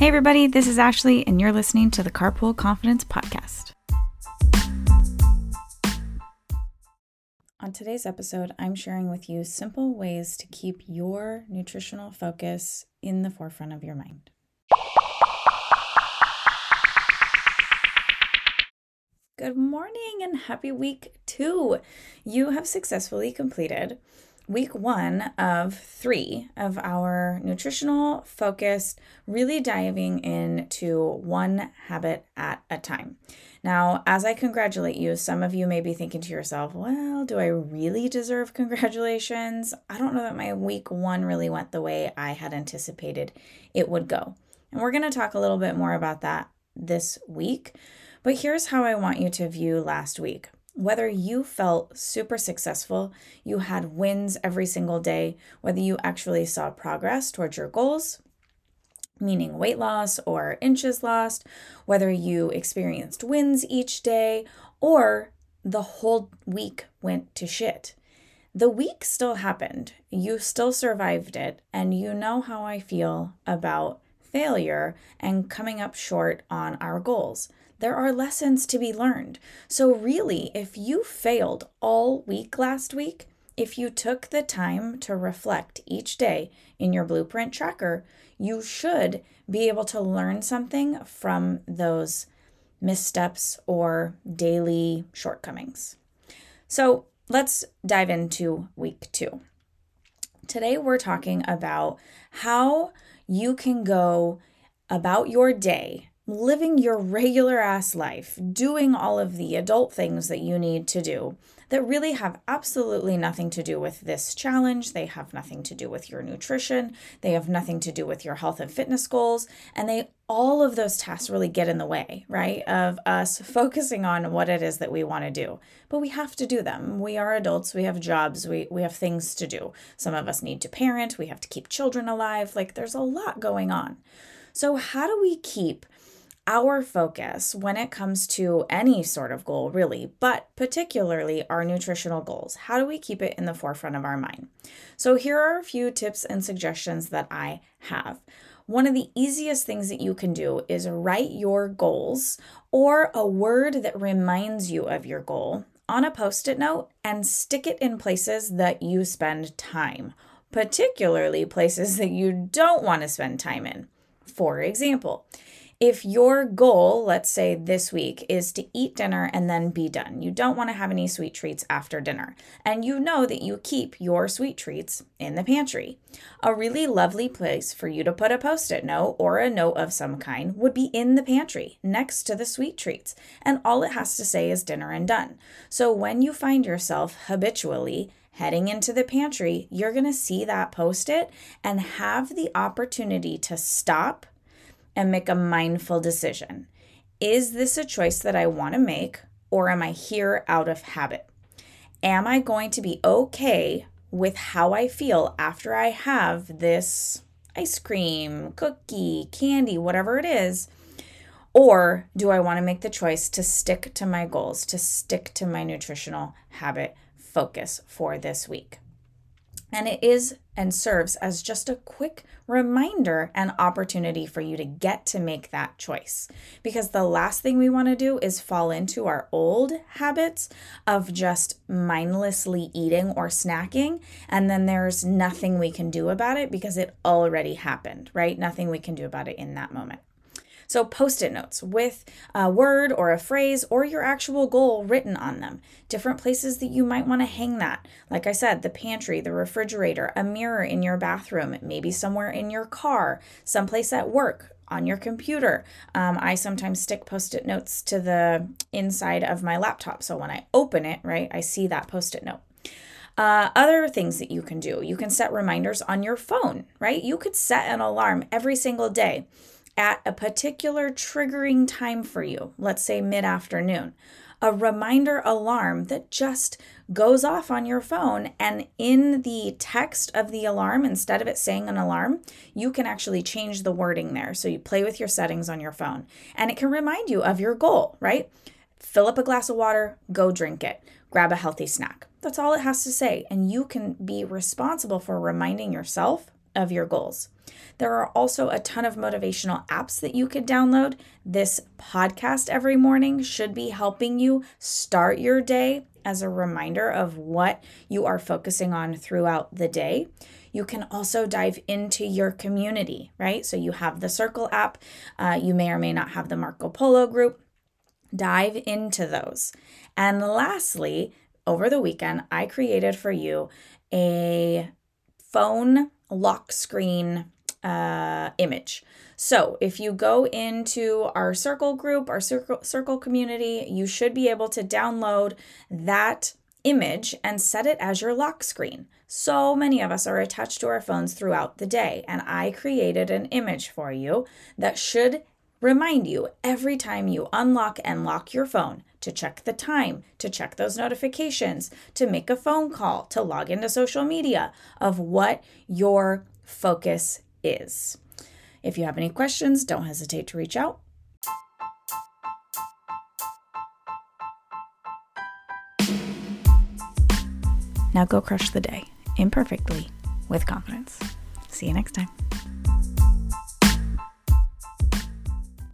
Hey, everybody, this is Ashley, and you're listening to the Carpool Confidence Podcast. On today's episode, I'm sharing with you simple ways to keep your nutritional focus in the forefront of your mind. Good morning and happy week two. You have successfully completed week one of three of our nutritional focused, really diving into one habit at a time. Now, as I congratulate you, some of you may be thinking to yourself, well, do I really deserve congratulations? I don't know that my week one really went the way I had anticipated it would go. And we're going to talk a little bit more about that this week. But here's how I want you to view last week whether you felt super successful, you had wins every single day, whether you actually saw progress towards your goals, meaning weight loss or inches lost, whether you experienced wins each day, or the whole week went to shit. The week still happened. You still survived it, and you know how I feel about failure and coming up short on our goals. There are lessons to be learned. So, really, if you failed all week last week, if you took the time to reflect each day in your blueprint tracker, you should be able to learn something from those missteps or daily shortcomings. So, let's dive into week two. Today, we're talking about how you can go about your day living your regular ass life, doing all of the adult things that you need to do that really have absolutely nothing to do with this challenge. They have nothing to do with your nutrition. They have nothing to do with your health and fitness goals. And they all of those tasks really get in the way, right? Of us focusing on what it is that we want to do. But we have to do them. We are adults, we have jobs, we, we have things to do. Some of us need to parent, we have to keep children alive. Like there's a lot going on. So, how do we keep our focus when it comes to any sort of goal, really, but particularly our nutritional goals. How do we keep it in the forefront of our mind? So, here are a few tips and suggestions that I have. One of the easiest things that you can do is write your goals or a word that reminds you of your goal on a post it note and stick it in places that you spend time, particularly places that you don't want to spend time in. For example, if your goal, let's say this week, is to eat dinner and then be done, you don't want to have any sweet treats after dinner, and you know that you keep your sweet treats in the pantry, a really lovely place for you to put a post it note or a note of some kind would be in the pantry next to the sweet treats, and all it has to say is dinner and done. So when you find yourself habitually heading into the pantry, you're going to see that post it and have the opportunity to stop and make a mindful decision. Is this a choice that I want to make, or am I here out of habit? Am I going to be okay with how I feel after I have this ice cream, cookie, candy, whatever it is? Or do I want to make the choice to stick to my goals, to stick to my nutritional habit focus for this week? And it is and serves as just a quick reminder and opportunity for you to get to make that choice. Because the last thing we want to do is fall into our old habits of just mindlessly eating or snacking. And then there's nothing we can do about it because it already happened, right? Nothing we can do about it in that moment. So, post it notes with a word or a phrase or your actual goal written on them. Different places that you might want to hang that. Like I said, the pantry, the refrigerator, a mirror in your bathroom, maybe somewhere in your car, someplace at work, on your computer. Um, I sometimes stick post it notes to the inside of my laptop. So when I open it, right, I see that post it note. Uh, other things that you can do you can set reminders on your phone, right? You could set an alarm every single day at a particular triggering time for you, let's say mid afternoon, a reminder alarm that just goes off on your phone. And in the text of the alarm, instead of it saying an alarm, you can actually change the wording there. So you play with your settings on your phone and it can remind you of your goal, right? Fill up a glass of water, go drink it, grab a healthy snack. That's all it has to say. And you can be responsible for reminding yourself of your goals. There are also a ton of motivational apps that you could download. This podcast every morning should be helping you start your day as a reminder of what you are focusing on throughout the day. You can also dive into your community, right? So you have the Circle app, uh, you may or may not have the Marco Polo group. Dive into those. And lastly, over the weekend, I created for you a phone lock screen uh, image. So if you go into our circle group, our circle, circle community, you should be able to download that image and set it as your lock screen. So many of us are attached to our phones throughout the day, and I created an image for you that should remind you every time you unlock and lock your phone to check the time, to check those notifications, to make a phone call, to log into social media of what your focus is. If you have any questions, don't hesitate to reach out. Now go crush the day imperfectly with confidence. See you next time.